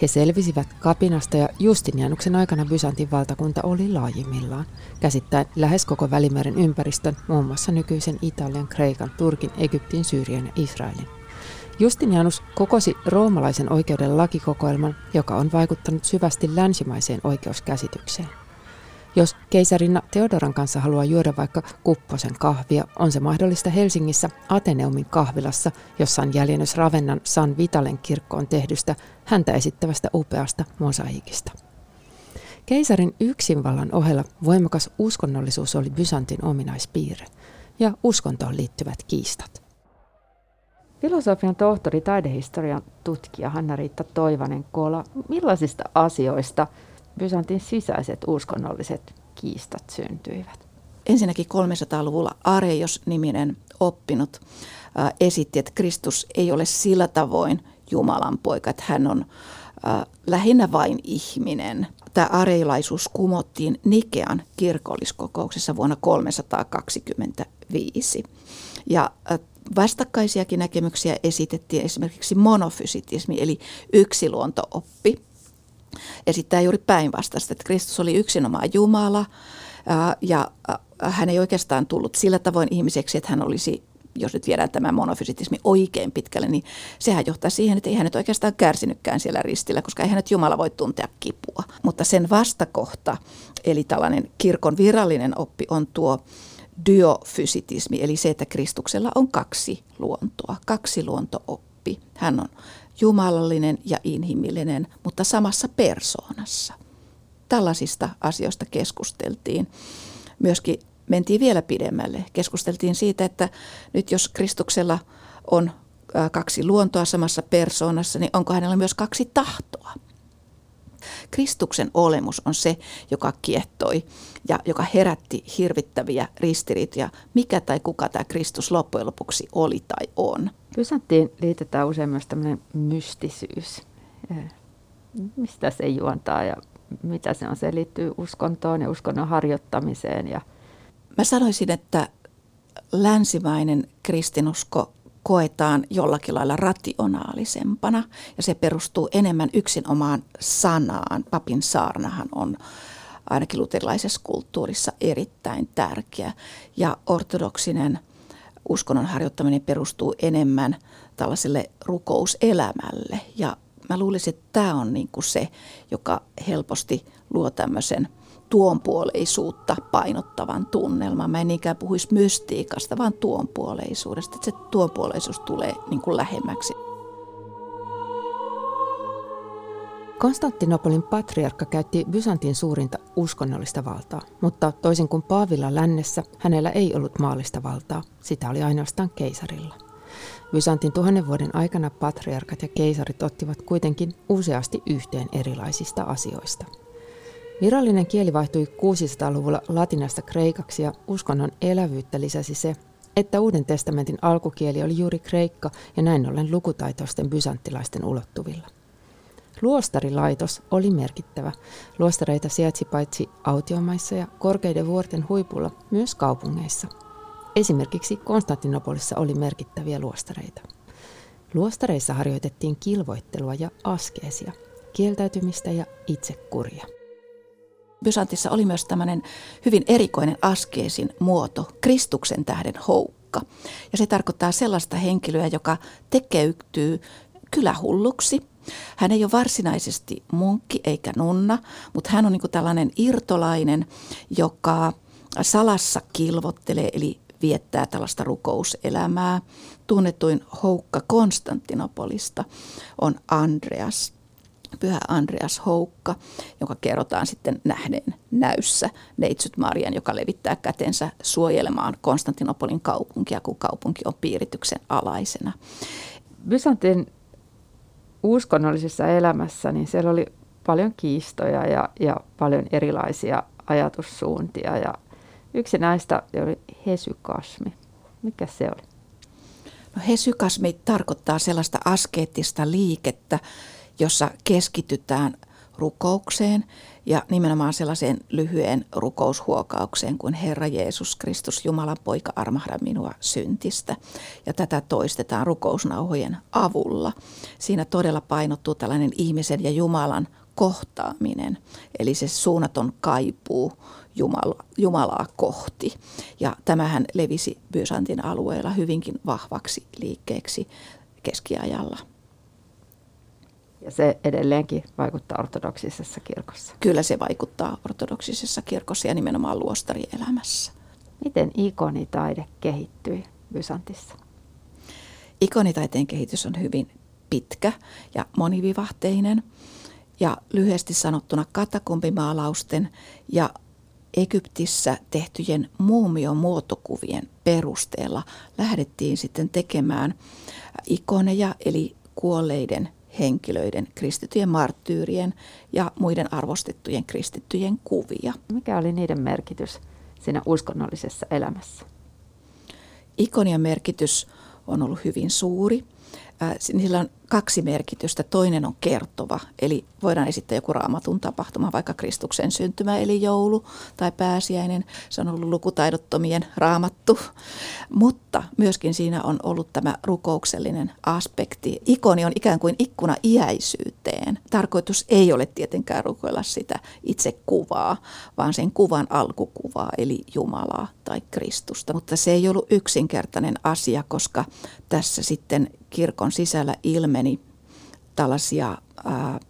He selvisivät kapinasta ja Justinianuksen aikana Byzantin valtakunta oli laajimmillaan, käsittäen lähes koko Välimeren ympäristön, muun muassa nykyisen Italian, Kreikan, Turkin, Egyptin, Syyrian ja Israelin. Justinianus kokosi roomalaisen oikeuden lakikokoelman, joka on vaikuttanut syvästi länsimaiseen oikeuskäsitykseen. Jos keisarinna Theodoran kanssa haluaa juoda vaikka kupposen kahvia, on se mahdollista Helsingissä Ateneumin kahvilassa, jossa on jäljennös Ravennan San Vitalen kirkkoon tehdystä häntä esittävästä upeasta mosaikista. Keisarin yksinvallan ohella voimakas uskonnollisuus oli Byzantin ominaispiirre ja uskontoon liittyvät kiistat. Filosofian tohtori, taidehistorian tutkija Hanna-Riitta Toivanen Koola, millaisista asioista – Byzantin sisäiset uskonnolliset kiistat syntyivät? Ensinnäkin 300-luvulla Areios-niminen oppinut äh, esitti, että Kristus ei ole sillä tavoin Jumalan poika, että hän on äh, lähinnä vain ihminen. Tämä areilaisuus kumottiin Nikean kirkolliskokouksessa vuonna 325. Ja äh, vastakkaisiakin näkemyksiä esitettiin esimerkiksi monofysitismi eli yksiluontooppi esittää juuri päinvastaista, että Kristus oli yksinomaan Jumala ja hän ei oikeastaan tullut sillä tavoin ihmiseksi, että hän olisi jos nyt viedään tämä monofysitismi oikein pitkälle, niin sehän johtaa siihen, että ei hän nyt oikeastaan kärsinytkään siellä ristillä, koska eihän nyt Jumala voi tuntea kipua. Mutta sen vastakohta, eli tällainen kirkon virallinen oppi on tuo dyofysitismi, eli se, että Kristuksella on kaksi luontoa, kaksi luontooppi. Hän on jumalallinen ja inhimillinen, mutta samassa persoonassa. Tällaisista asioista keskusteltiin. Myöskin mentiin vielä pidemmälle. Keskusteltiin siitä, että nyt jos Kristuksella on kaksi luontoa samassa persoonassa, niin onko hänellä myös kaksi tahtoa? Kristuksen olemus on se, joka kiehtoi ja joka herätti hirvittäviä ristiriitoja, mikä tai kuka tämä Kristus loppujen lopuksi oli tai on. Byzanttiin liitetään usein myös tämmöinen mystisyys. Mistä se juontaa ja mitä se on? Se liittyy uskontoon ja uskonnon harjoittamiseen. Ja... Mä sanoisin, että länsimainen kristinusko koetaan jollakin lailla rationaalisempana. Ja se perustuu enemmän yksin omaan sanaan. Papin saarnahan on ainakin luterilaisessa kulttuurissa erittäin tärkeä. Ja ortodoksinen uskonnon harjoittaminen perustuu enemmän tällaiselle rukouselämälle. Ja mä luulisin, että tämä on niin kuin se, joka helposti luo tämmöisen – tuonpuoleisuutta painottavan tunnelman. Mä en niinkään puhuisi mystiikasta, vaan tuonpuoleisuudesta. Että se tuonpuoleisuus tulee niin kuin lähemmäksi. Konstantinopolin patriarkka käytti Byzantin suurinta uskonnollista valtaa, mutta toisin kuin Paavilla lännessä, hänellä ei ollut maallista valtaa, sitä oli ainoastaan keisarilla. Byzantin tuhannen vuoden aikana patriarkat ja keisarit ottivat kuitenkin useasti yhteen erilaisista asioista – Virallinen kieli vaihtui 600-luvulla latinasta kreikaksi ja uskonnon elävyyttä lisäsi se, että Uuden testamentin alkukieli oli juuri kreikka ja näin ollen lukutaitoisten bysanttilaisten ulottuvilla. Luostarilaitos oli merkittävä. Luostareita sijaitsi paitsi autiomaissa ja korkeiden vuorten huipulla myös kaupungeissa. Esimerkiksi Konstantinopolissa oli merkittäviä luostareita. Luostareissa harjoitettiin kilvoittelua ja askeesia, kieltäytymistä ja itsekuria. Bysantissa oli myös tämmöinen hyvin erikoinen askeesin muoto, Kristuksen tähden houkka. Ja se tarkoittaa sellaista henkilöä, joka tekeytyy kylähulluksi. Hän ei ole varsinaisesti munkki eikä nunna, mutta hän on niin tällainen irtolainen, joka salassa kilvottelee, eli viettää tällaista rukouselämää. Tunnetuin houkka Konstantinopolista on Andreas pyhä Andreas Houkka, joka kerrotaan sitten nähneen näyssä Neitsyt Marian, joka levittää kätensä suojelemaan Konstantinopolin kaupunkia, kun kaupunki on piirityksen alaisena. Byzantin uskonnollisessa elämässä, niin siellä oli paljon kiistoja ja, ja paljon erilaisia ajatussuuntia. Ja yksi näistä oli hesykasmi. Mikä se oli? No hesykasmi tarkoittaa sellaista askeettista liikettä, jossa keskitytään rukoukseen ja nimenomaan sellaiseen lyhyen rukoushuokaukseen kuin Herra Jeesus Kristus, Jumalan poika, armahda minua syntistä. Ja tätä toistetaan rukousnauhojen avulla. Siinä todella painottuu tällainen ihmisen ja Jumalan kohtaaminen, eli se suunnaton kaipuu Jumala, Jumalaa kohti. Ja tämähän levisi Byzantin alueella hyvinkin vahvaksi liikkeeksi keskiajalla. Ja se edelleenkin vaikuttaa ortodoksisessa kirkossa. Kyllä se vaikuttaa ortodoksisessa kirkossa ja nimenomaan luostarielämässä. Miten ikonitaide kehittyi Bysantissa? Ikonitaiteen kehitys on hyvin pitkä ja monivivahteinen. Ja lyhyesti sanottuna katakombimaalausten ja Egyptissä tehtyjen muumiomuotokuvien perusteella lähdettiin sitten tekemään ikoneja eli kuolleiden henkilöiden, kristittyjen marttyyrien ja muiden arvostettujen kristittyjen kuvia. Mikä oli niiden merkitys siinä uskonnollisessa elämässä? Ikonien merkitys on ollut hyvin suuri. Niillä on kaksi merkitystä. Toinen on kertova, eli voidaan esittää joku raamatun tapahtuma, vaikka Kristuksen syntymä, eli joulu tai pääsiäinen. Se on ollut lukutaidottomien raamattu, mutta myöskin siinä on ollut tämä rukouksellinen aspekti. Ikoni on ikään kuin ikkuna iäisyyteen. Tarkoitus ei ole tietenkään rukoilla sitä itse kuvaa, vaan sen kuvan alkukuvaa, eli Jumalaa tai Kristusta. Mutta se ei ollut yksinkertainen asia, koska tässä sitten kirkon sisällä ilmeni tällaisia ää,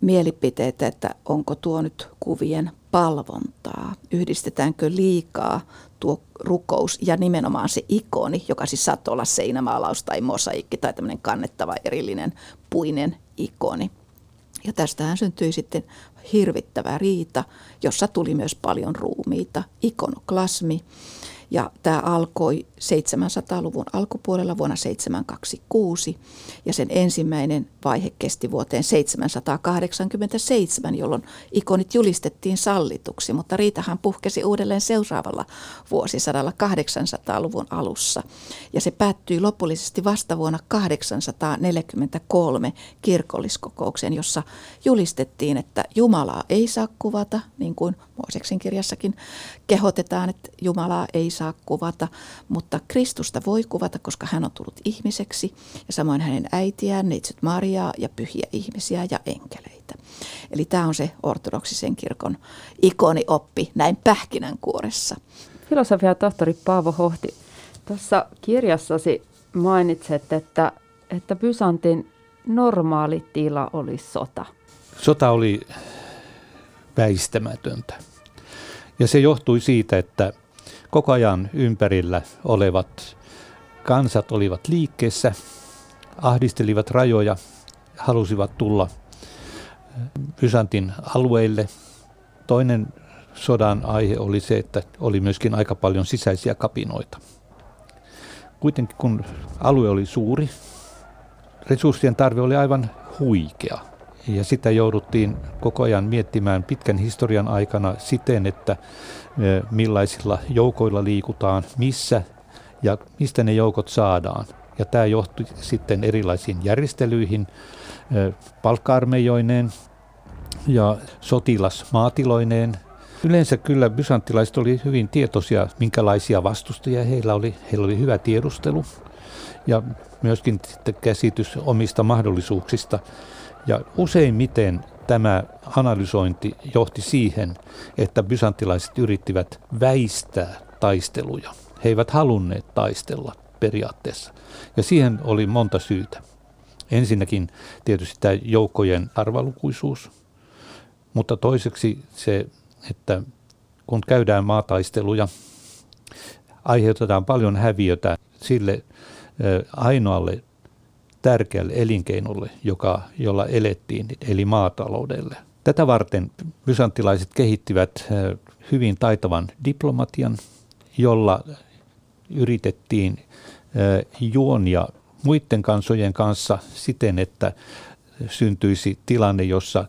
mielipiteitä, että onko tuo nyt kuvien palvontaa, yhdistetäänkö liikaa tuo rukous ja nimenomaan se ikoni, joka siis saattoi olla seinämaalaus tai mosaikki tai tämmöinen kannettava erillinen puinen ikoni. Ja tästähän syntyi sitten hirvittävä riita, jossa tuli myös paljon ruumiita, ikonoklasmi. Ja tämä alkoi 700-luvun alkupuolella vuonna 726 ja sen ensimmäinen vaihe kesti vuoteen 787, jolloin ikonit julistettiin sallituksi, mutta riitahan puhkesi uudelleen seuraavalla vuosisadalla 800-luvun alussa. Ja se päättyi lopullisesti vasta vuonna 843 kirkolliskokoukseen, jossa julistettiin, että Jumalaa ei saa kuvata, niin kuin Mooseksen kirjassakin kehotetaan, että Jumalaa ei saa kuvata, mutta Kristusta voi kuvata, koska hän on tullut ihmiseksi ja samoin hänen äitiään, neitsyt Mariaa ja pyhiä ihmisiä ja enkeleitä. Eli tämä on se ortodoksisen kirkon ikonioppi näin pähkinänkuoressa. Filosofia tohtori Paavo Hohti, tuossa kirjassasi mainitset, että, että Byzantin normaali tila oli sota. Sota oli väistämätöntä. Ja se johtui siitä, että koko ajan ympärillä olevat kansat olivat liikkeessä, ahdistelivat rajoja, halusivat tulla Byzantin alueille. Toinen sodan aihe oli se, että oli myöskin aika paljon sisäisiä kapinoita. Kuitenkin kun alue oli suuri, resurssien tarve oli aivan huikea. Ja sitä jouduttiin koko ajan miettimään pitkän historian aikana siten, että millaisilla joukoilla liikutaan, missä ja mistä ne joukot saadaan. Ja tämä johtui sitten erilaisiin järjestelyihin, palkka-armeijoineen ja sotilasmaatiloineen. Yleensä kyllä bysanttilaiset oli hyvin tietoisia, minkälaisia vastustajia heillä oli. Heillä oli hyvä tiedustelu ja myöskin käsitys omista mahdollisuuksista. Ja useimmiten tämä analysointi johti siihen, että bysanttilaiset yrittivät väistää taisteluja. He eivät halunneet taistella periaatteessa. Ja siihen oli monta syytä. Ensinnäkin tietysti tämä joukkojen arvalukuisuus, mutta toiseksi se, että kun käydään maataisteluja, aiheutetaan paljon häviötä sille ainoalle tärkeälle elinkeinolle, joka, jolla elettiin, eli maataloudelle. Tätä varten bysanttilaiset kehittivät hyvin taitavan diplomatian, jolla yritettiin juonia muiden kansojen kanssa siten, että syntyisi tilanne, jossa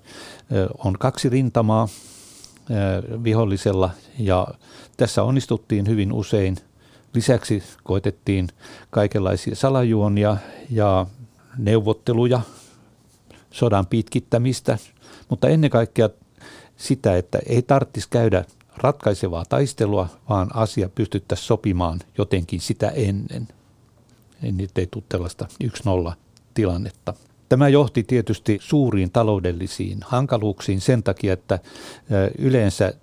on kaksi rintamaa vihollisella ja tässä onnistuttiin hyvin usein. Lisäksi koitettiin kaikenlaisia salajuonia ja neuvotteluja, sodan pitkittämistä, mutta ennen kaikkea sitä, että ei tarvitsisi käydä ratkaisevaa taistelua, vaan asia pystyttäisiin sopimaan jotenkin sitä ennen. Niin ei tule tällaista 1-0 tilannetta. Tämä johti tietysti suuriin taloudellisiin hankaluuksiin sen takia, että yleensä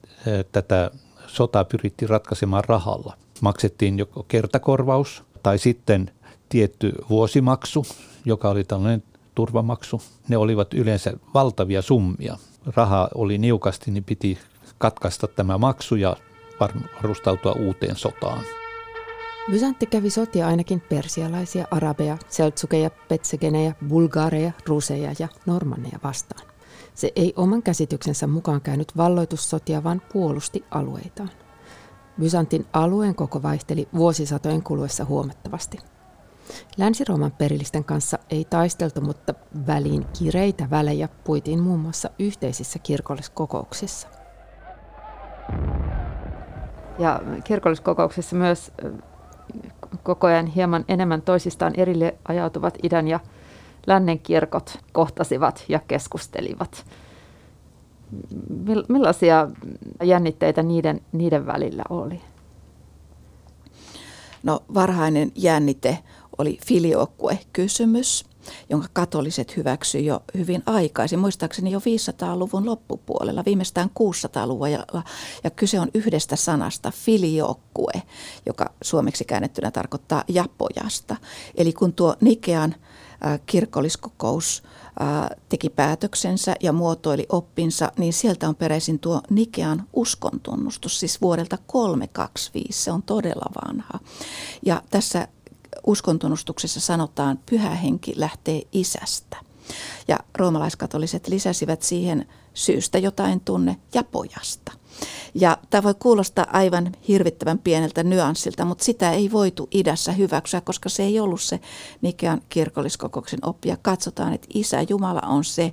tätä sotaa pyrittiin ratkaisemaan rahalla. Maksettiin joko kertakorvaus tai sitten tietty vuosimaksu, joka oli tällainen turvamaksu. Ne olivat yleensä valtavia summia. Raha oli niukasti, niin piti katkaista tämä maksu ja varustautua uuteen sotaan. Byzantti kävi sotia ainakin persialaisia, arabeja, seltsukeja, petsegenejä, bulgaareja, ruseja ja normanneja vastaan. Se ei oman käsityksensä mukaan käynyt valloitussotia, vaan puolusti alueitaan. Byzantin alueen koko vaihteli vuosisatojen kuluessa huomattavasti – Länsi-Rooman perillisten kanssa ei taisteltu, mutta väliin kireitä välejä puitiin muun muassa yhteisissä kirkolliskokouksissa. Ja kirkolliskokouksissa myös koko ajan hieman enemmän toisistaan erille ajautuvat idän ja lännen kirkot kohtasivat ja keskustelivat. Millaisia jännitteitä niiden, niiden välillä oli? No varhainen jännite oli filiokkue-kysymys, jonka katoliset hyväksyi jo hyvin aikaisin, muistaakseni jo 500-luvun loppupuolella, viimeistään 600-luvulla. Ja kyse on yhdestä sanasta, filiokkue, joka suomeksi käännettynä tarkoittaa japojasta. Eli kun tuo Nikean kirkolliskokous teki päätöksensä ja muotoili oppinsa, niin sieltä on peräisin tuo Nikean uskontunnustus, siis vuodelta 325. Se on todella vanha. Ja tässä uskontunnustuksessa sanotaan, pyhä henki lähtee isästä. Ja roomalaiskatoliset lisäsivät siihen syystä jotain tunne ja pojasta. Ja tämä voi kuulostaa aivan hirvittävän pieneltä nyanssilta, mutta sitä ei voitu idässä hyväksyä, koska se ei ollut se Nikean kirkolliskokouksen oppia. Katsotaan, että isä Jumala on se,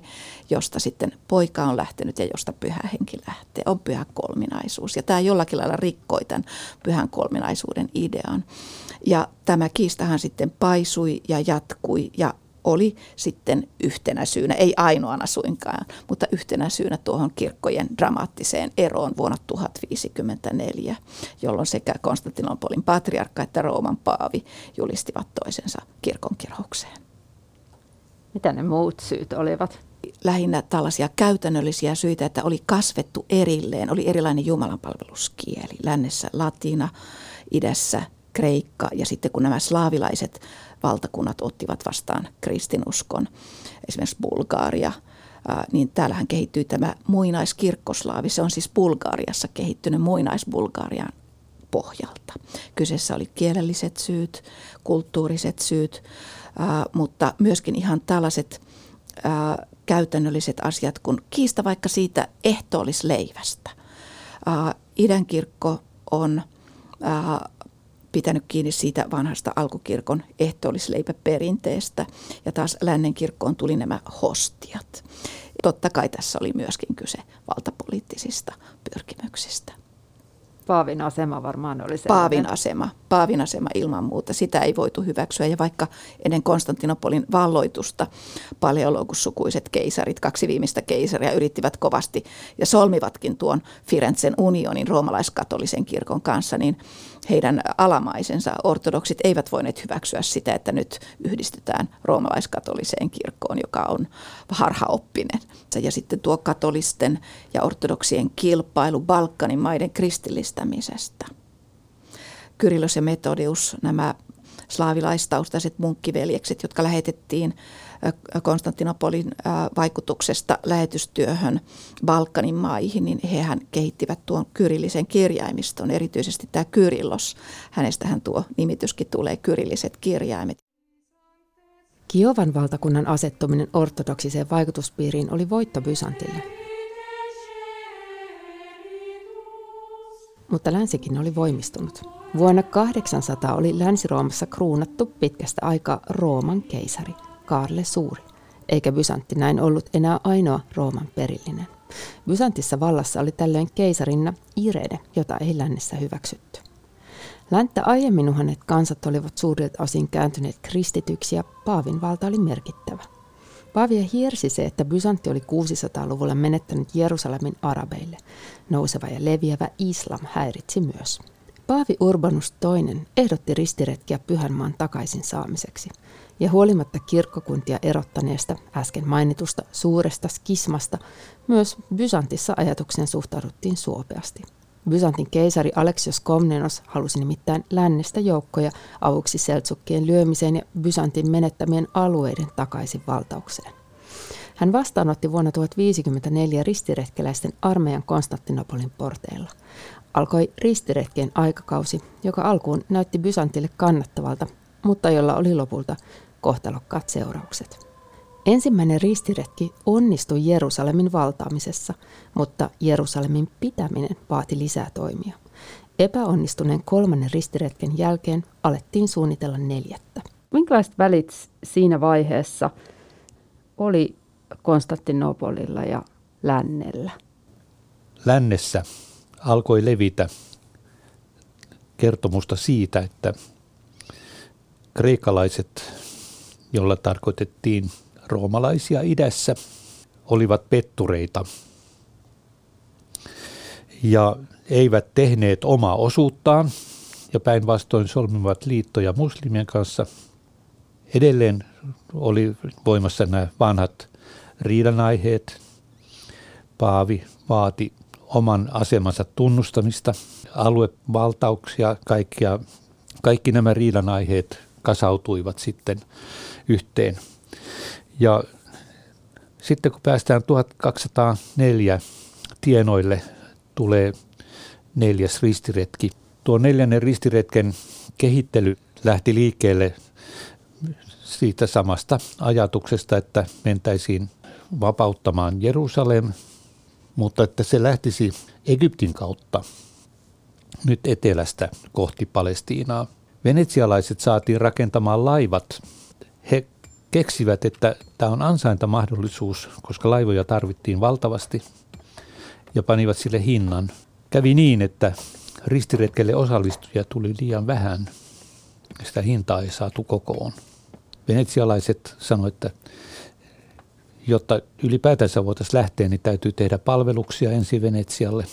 josta sitten poika on lähtenyt ja josta pyhä henki lähtee. On pyhä kolminaisuus. Ja tämä jollakin lailla rikkoi tämän pyhän kolminaisuuden idean. Ja tämä kiistahan sitten paisui ja jatkui ja oli sitten yhtenä syynä, ei ainoana suinkaan, mutta yhtenä syynä tuohon kirkkojen dramaattiseen eroon vuonna 1054, jolloin sekä Konstantinopolin patriarkka että Rooman paavi julistivat toisensa kirkonkiroukseen. Mitä ne muut syyt olivat? Lähinnä tällaisia käytännöllisiä syitä, että oli kasvettu erilleen, oli erilainen jumalanpalveluskieli. Lännessä latina, idässä kreikka ja sitten kun nämä slaavilaiset valtakunnat ottivat vastaan kristinuskon, esimerkiksi Bulgaaria, niin täällähän kehittyi tämä muinaiskirkkoslaavi. Se on siis Bulgaariassa kehittynyt muinaisbulgarian pohjalta. Kyseessä oli kielelliset syyt, kulttuuriset syyt, mutta myöskin ihan tällaiset käytännölliset asiat, kun kiista vaikka siitä ehtoollisleivästä. Idän kirkko on pitänyt kiinni siitä vanhasta alkukirkon ehtoollisleipäperinteestä ja taas lännen kirkkoon tuli nämä hostiat. Totta kai tässä oli myöskin kyse valtapoliittisista pyrkimyksistä. Paavin asema varmaan oli se. Paavin asema, Paavin asema ilman muuta. Sitä ei voitu hyväksyä. Ja vaikka ennen Konstantinopolin valloitusta paleologussukuiset keisarit, kaksi viimeistä keisaria, yrittivät kovasti ja solmivatkin tuon Firenzen unionin roomalaiskatolisen kirkon kanssa, niin heidän alamaisensa ortodoksit eivät voineet hyväksyä sitä, että nyt yhdistetään roomalaiskatoliseen kirkkoon, joka on harhaoppinen. Ja sitten tuo katolisten ja ortodoksien kilpailu Balkanin maiden kristillistämisestä. Kyrillos ja Metodius, nämä slaavilaistaustaiset munkkiveljekset, jotka lähetettiin Konstantinopolin vaikutuksesta lähetystyöhön Balkanin maihin, niin hehän kehittivät tuon kyrillisen kirjaimiston, erityisesti tämä Kyrillos. Hänestähän tuo nimityskin tulee kyrilliset kirjaimet. Kiovan valtakunnan asettuminen ortodoksiseen vaikutuspiiriin oli voitto Bysantille. Mutta länsikin oli voimistunut. Vuonna 800 oli Länsi-Roomassa kruunattu pitkästä aikaa Rooman keisari – Kaarle Suuri, eikä Bysantti näin ollut enää ainoa Rooman perillinen. Bysantissa vallassa oli tällöin keisarinna Irene, jota ei lännessä hyväksytty. Länttä aiemmin uhanneet kansat olivat suurilta osin kääntyneet kristityksi ja Paavin valta oli merkittävä. Paavia hiersi se, että Bysantti oli 600-luvulla menettänyt Jerusalemin arabeille. Nouseva ja leviävä islam häiritsi myös. Paavi Urbanus II ehdotti ristiretkiä Pyhänmaan takaisin saamiseksi – ja huolimatta kirkkokuntia erottaneesta äsken mainitusta suuresta skismasta, myös Bysantissa ajatuksen suhtauduttiin suopeasti. Byzantin keisari Aleksios Komnenos halusi nimittäin lännestä joukkoja avuksi Seltsukkien lyömiseen ja Byzantin menettämien alueiden takaisin valtaukseen. Hän vastaanotti vuonna 1054 ristiretkeläisten armeijan Konstantinopolin porteilla. Alkoi ristiretkien aikakausi, joka alkuun näytti Bysantille kannattavalta, mutta jolla oli lopulta kohtalokkaat seuraukset. Ensimmäinen ristiretki onnistui Jerusalemin valtaamisessa, mutta Jerusalemin pitäminen vaati lisää toimia. Epäonnistuneen kolmannen ristiretken jälkeen alettiin suunnitella neljättä. Minkälaiset välit siinä vaiheessa oli Konstantinopolilla ja lännellä? Lännessä alkoi levitä kertomusta siitä, että Kreikalaiset, jolla tarkoitettiin roomalaisia idässä, olivat pettureita ja eivät tehneet omaa osuuttaan ja päinvastoin solmivat liittoja muslimien kanssa. Edelleen oli voimassa nämä vanhat riidanaiheet. Paavi vaati oman asemansa tunnustamista, aluevaltauksia, kaikkia, kaikki nämä riidanaiheet kasautuivat sitten yhteen. Ja sitten kun päästään 1204 tienoille, tulee neljäs ristiretki. Tuo neljännen ristiretken kehittely lähti liikkeelle siitä samasta ajatuksesta, että mentäisiin vapauttamaan Jerusalem, mutta että se lähtisi Egyptin kautta nyt etelästä kohti Palestiinaa. Venetsialaiset saatiin rakentamaan laivat. He keksivät, että tämä on ansaintamahdollisuus, koska laivoja tarvittiin valtavasti ja panivat sille hinnan. Kävi niin, että ristiretkelle osallistujia tuli liian vähän. Sitä hintaa ei saatu kokoon. Venetsialaiset sanoivat, että jotta ylipäätänsä voitaisiin lähteä, niin täytyy tehdä palveluksia ensi Venetsialle.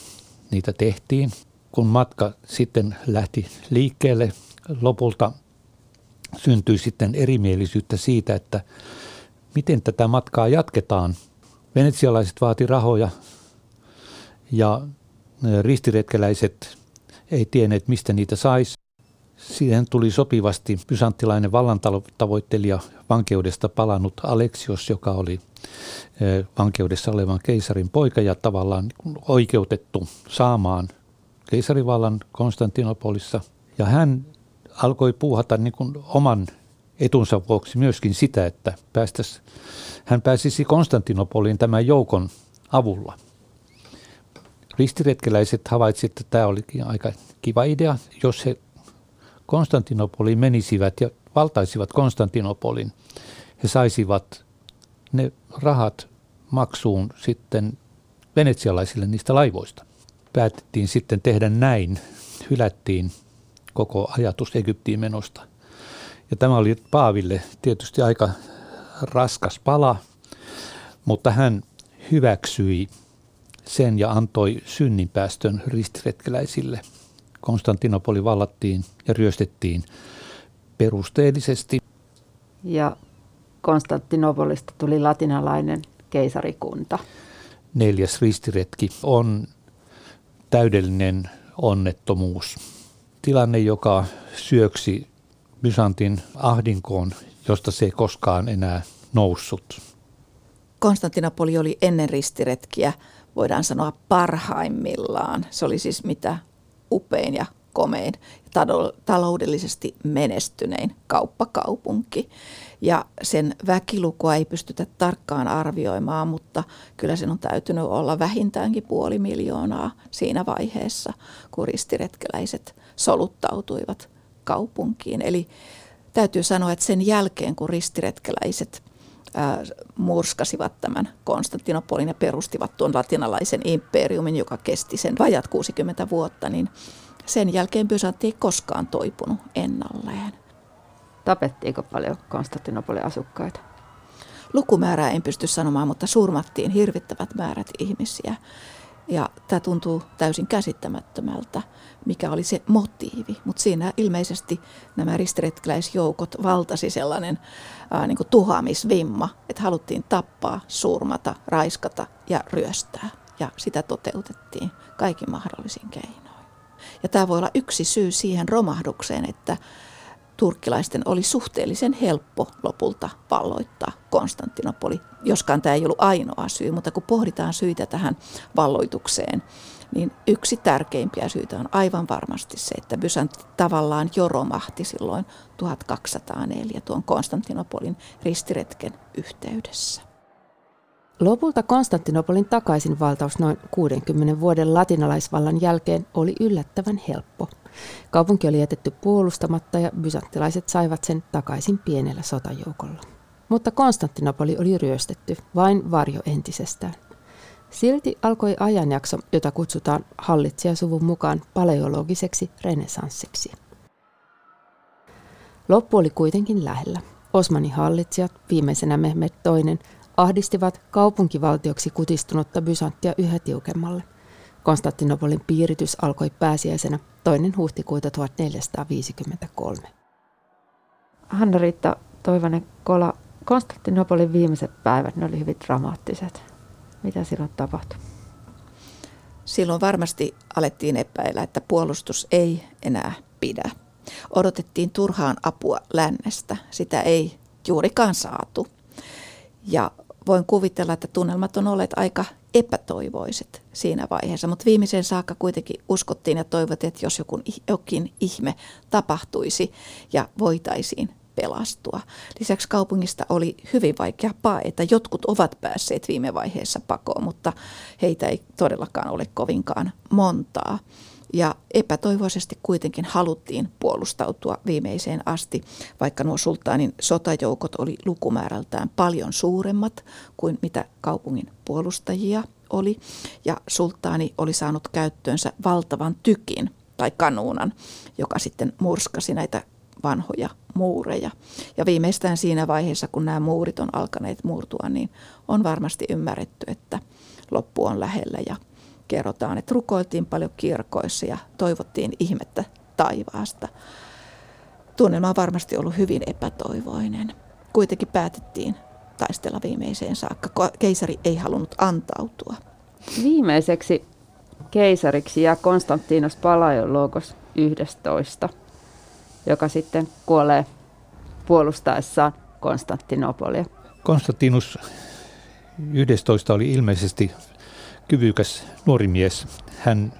Niitä tehtiin. Kun matka sitten lähti liikkeelle, lopulta syntyi sitten erimielisyyttä siitä, että miten tätä matkaa jatketaan. Venetsialaiset vaati rahoja ja ristiretkeläiset ei tienneet, mistä niitä saisi. Siihen tuli sopivasti bysanttilainen vallantavoittelija vankeudesta palannut Aleksios, joka oli vankeudessa olevan keisarin poika ja tavallaan oikeutettu saamaan keisarivallan Konstantinopolissa. Ja hän alkoi puuhata niin kuin oman etunsa vuoksi myöskin sitä, että päästäisi, hän pääsisi Konstantinopoliin tämän joukon avulla. Ristiretkeläiset havaitsivat, että tämä olikin aika kiva idea, jos he Konstantinopoliin menisivät ja valtaisivat Konstantinopolin. He saisivat ne rahat maksuun sitten venetsialaisille niistä laivoista. Päätettiin sitten tehdä näin, hylättiin koko ajatus Egyptiin menosta. Ja tämä oli Paaville tietysti aika raskas pala, mutta hän hyväksyi sen ja antoi synninpäästön ristiretkeläisille. Konstantinopoli vallattiin ja ryöstettiin perusteellisesti. Ja Konstantinopolista tuli latinalainen keisarikunta. Neljäs ristiretki on täydellinen onnettomuus tilanne, joka syöksi Byzantin ahdinkoon, josta se ei koskaan enää noussut. Konstantinopoli oli ennen ristiretkiä, voidaan sanoa parhaimmillaan. Se oli siis mitä upein ja komein, taloudellisesti menestynein kauppakaupunki. Ja sen väkilukua ei pystytä tarkkaan arvioimaan, mutta kyllä sen on täytynyt olla vähintäänkin puoli miljoonaa siinä vaiheessa, kun ristiretkeläiset soluttautuivat kaupunkiin. Eli täytyy sanoa, että sen jälkeen kun ristiretkeläiset murskasivat tämän Konstantinopolin ja perustivat tuon latinalaisen imperiumin, joka kesti sen vajat 60 vuotta, niin sen jälkeen Byzantti ei koskaan toipunut ennalleen. Tapettiinko paljon Konstantinopolin asukkaita? Lukumäärää en pysty sanomaan, mutta surmattiin hirvittävät määrät ihmisiä. Ja tämä tuntuu täysin käsittämättömältä, mikä oli se motiivi. Mutta siinä ilmeisesti nämä ristiretkeläisjoukot valtasi sellainen ää, niin tuhaamisvimma, että haluttiin tappaa, surmata, raiskata ja ryöstää. Ja sitä toteutettiin kaikin mahdollisin keinoin. Ja tämä voi olla yksi syy siihen romahdukseen, että turkkilaisten oli suhteellisen helppo lopulta valloittaa Konstantinopoli, joskaan tämä ei ollut ainoa syy, mutta kun pohditaan syitä tähän valloitukseen, niin yksi tärkeimpiä syitä on aivan varmasti se, että Byzantti tavallaan jo romahti silloin 1204 tuon Konstantinopolin ristiretken yhteydessä. Lopulta Konstantinopolin takaisin valtaus noin 60 vuoden latinalaisvallan jälkeen oli yllättävän helppo. Kaupunki oli jätetty puolustamatta ja bysanttilaiset saivat sen takaisin pienellä sotajoukolla. Mutta Konstantinopoli oli ryöstetty, vain varjo entisestään. Silti alkoi ajanjakso, jota kutsutaan hallitsijasuvun mukaan paleologiseksi renesanssiksi. Loppu oli kuitenkin lähellä. Osmanin hallitsijat, viimeisenä Mehmed II, ahdistivat kaupunkivaltioksi kutistunutta Bysanttia yhä tiukemmalle. Konstantinopolin piiritys alkoi pääsiäisenä toinen huhtikuuta 1453. Hanna-Riitta Toivonen Kola, Konstantinopolin viimeiset päivät, ne oli hyvin dramaattiset. Mitä silloin tapahtui? Silloin varmasti alettiin epäillä, että puolustus ei enää pidä. Odotettiin turhaan apua lännestä. Sitä ei juurikaan saatu. Ja voin kuvitella, että tunnelmat on olleet aika epätoivoiset siinä vaiheessa, mutta viimeiseen saakka kuitenkin uskottiin ja toivottiin, että jos joku, jokin ihme tapahtuisi ja voitaisiin pelastua. Lisäksi kaupungista oli hyvin vaikea paeta. Jotkut ovat päässeet viime vaiheessa pakoon, mutta heitä ei todellakaan ole kovinkaan montaa. Ja epätoivoisesti kuitenkin haluttiin puolustautua viimeiseen asti, vaikka nuo sultaanin sotajoukot oli lukumäärältään paljon suuremmat kuin mitä kaupungin puolustajia oli. Ja sultaani oli saanut käyttöönsä valtavan tykin tai kanuunan, joka sitten murskasi näitä vanhoja muureja. Ja viimeistään siinä vaiheessa, kun nämä muurit on alkaneet murtua, niin on varmasti ymmärretty, että loppu on lähellä ja kerrotaan, että rukoiltiin paljon kirkoissa ja toivottiin ihmettä taivaasta. Tunnelma on varmasti ollut hyvin epätoivoinen. Kuitenkin päätettiin taistella viimeiseen saakka. Keisari ei halunnut antautua. Viimeiseksi keisariksi jää Konstantinos Palaiologos 11 joka sitten kuolee puolustaessaan Konstantinopolia. Konstantinus 11 oli ilmeisesti kyvykäs nuori mies. Hän,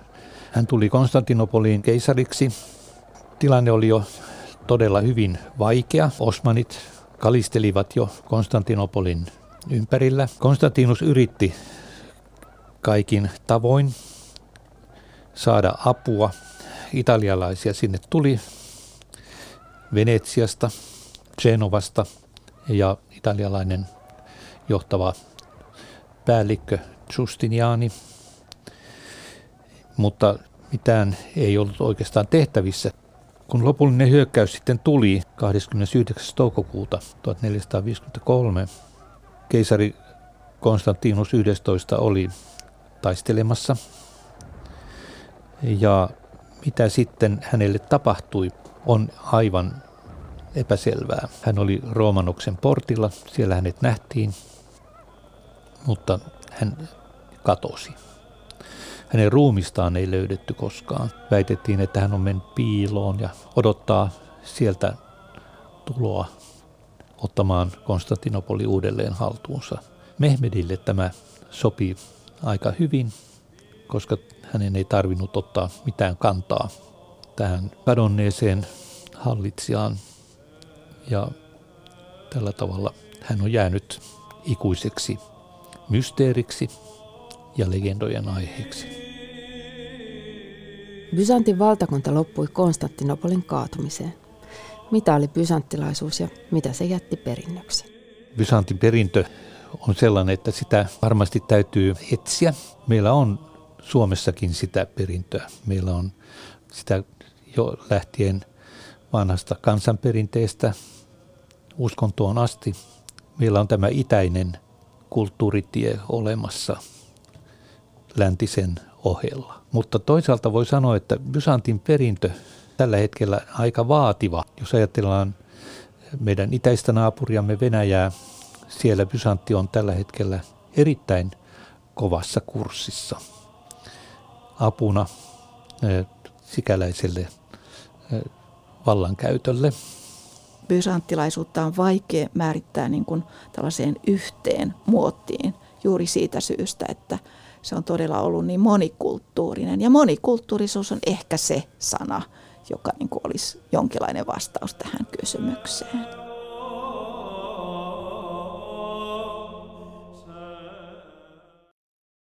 hän tuli Konstantinopoliin keisariksi. Tilanne oli jo todella hyvin vaikea. Osmanit kalistelivat jo Konstantinopolin ympärillä. Konstantinus yritti kaikin tavoin saada apua. Italialaisia sinne tuli Venetsiasta, Genovasta ja italialainen johtava päällikkö Justiniani. Mutta mitään ei ollut oikeastaan tehtävissä. Kun lopullinen hyökkäys sitten tuli 29. toukokuuta 1453, keisari Konstantinus 11 oli taistelemassa. Ja mitä sitten hänelle tapahtui, on aivan epäselvää. Hän oli Roomanoksen portilla, siellä hänet nähtiin, mutta hän katosi. Hänen ruumistaan ei löydetty koskaan. Väitettiin, että hän on mennyt piiloon ja odottaa sieltä tuloa ottamaan Konstantinopoli uudelleen haltuunsa. Mehmedille tämä sopii aika hyvin, koska hänen ei tarvinnut ottaa mitään kantaa tähän kadonneeseen hallitsijaan. Ja tällä tavalla hän on jäänyt ikuiseksi mysteeriksi ja legendojen aiheeksi. Byzantin valtakunta loppui Konstantinopolin kaatumiseen. Mitä oli bysanttilaisuus ja mitä se jätti perinnöksi? Byzantin perintö on sellainen, että sitä varmasti täytyy etsiä. Meillä on Suomessakin sitä perintöä. Meillä on sitä jo lähtien vanhasta kansanperinteestä uskontoon asti. Meillä on tämä itäinen kulttuuritie olemassa läntisen ohella. Mutta toisaalta voi sanoa, että Byzantin perintö tällä hetkellä aika vaativa. Jos ajatellaan meidän itäistä naapuriamme Venäjää, siellä Byzantti on tällä hetkellä erittäin kovassa kurssissa apuna sikäläiselle vallankäytölle. Bysanttilaisuutta on vaikea määrittää niin kuin tällaiseen yhteen muottiin juuri siitä syystä, että se on todella ollut niin monikulttuurinen. Ja monikulttuurisuus on ehkä se sana, joka niin kuin olisi jonkinlainen vastaus tähän kysymykseen.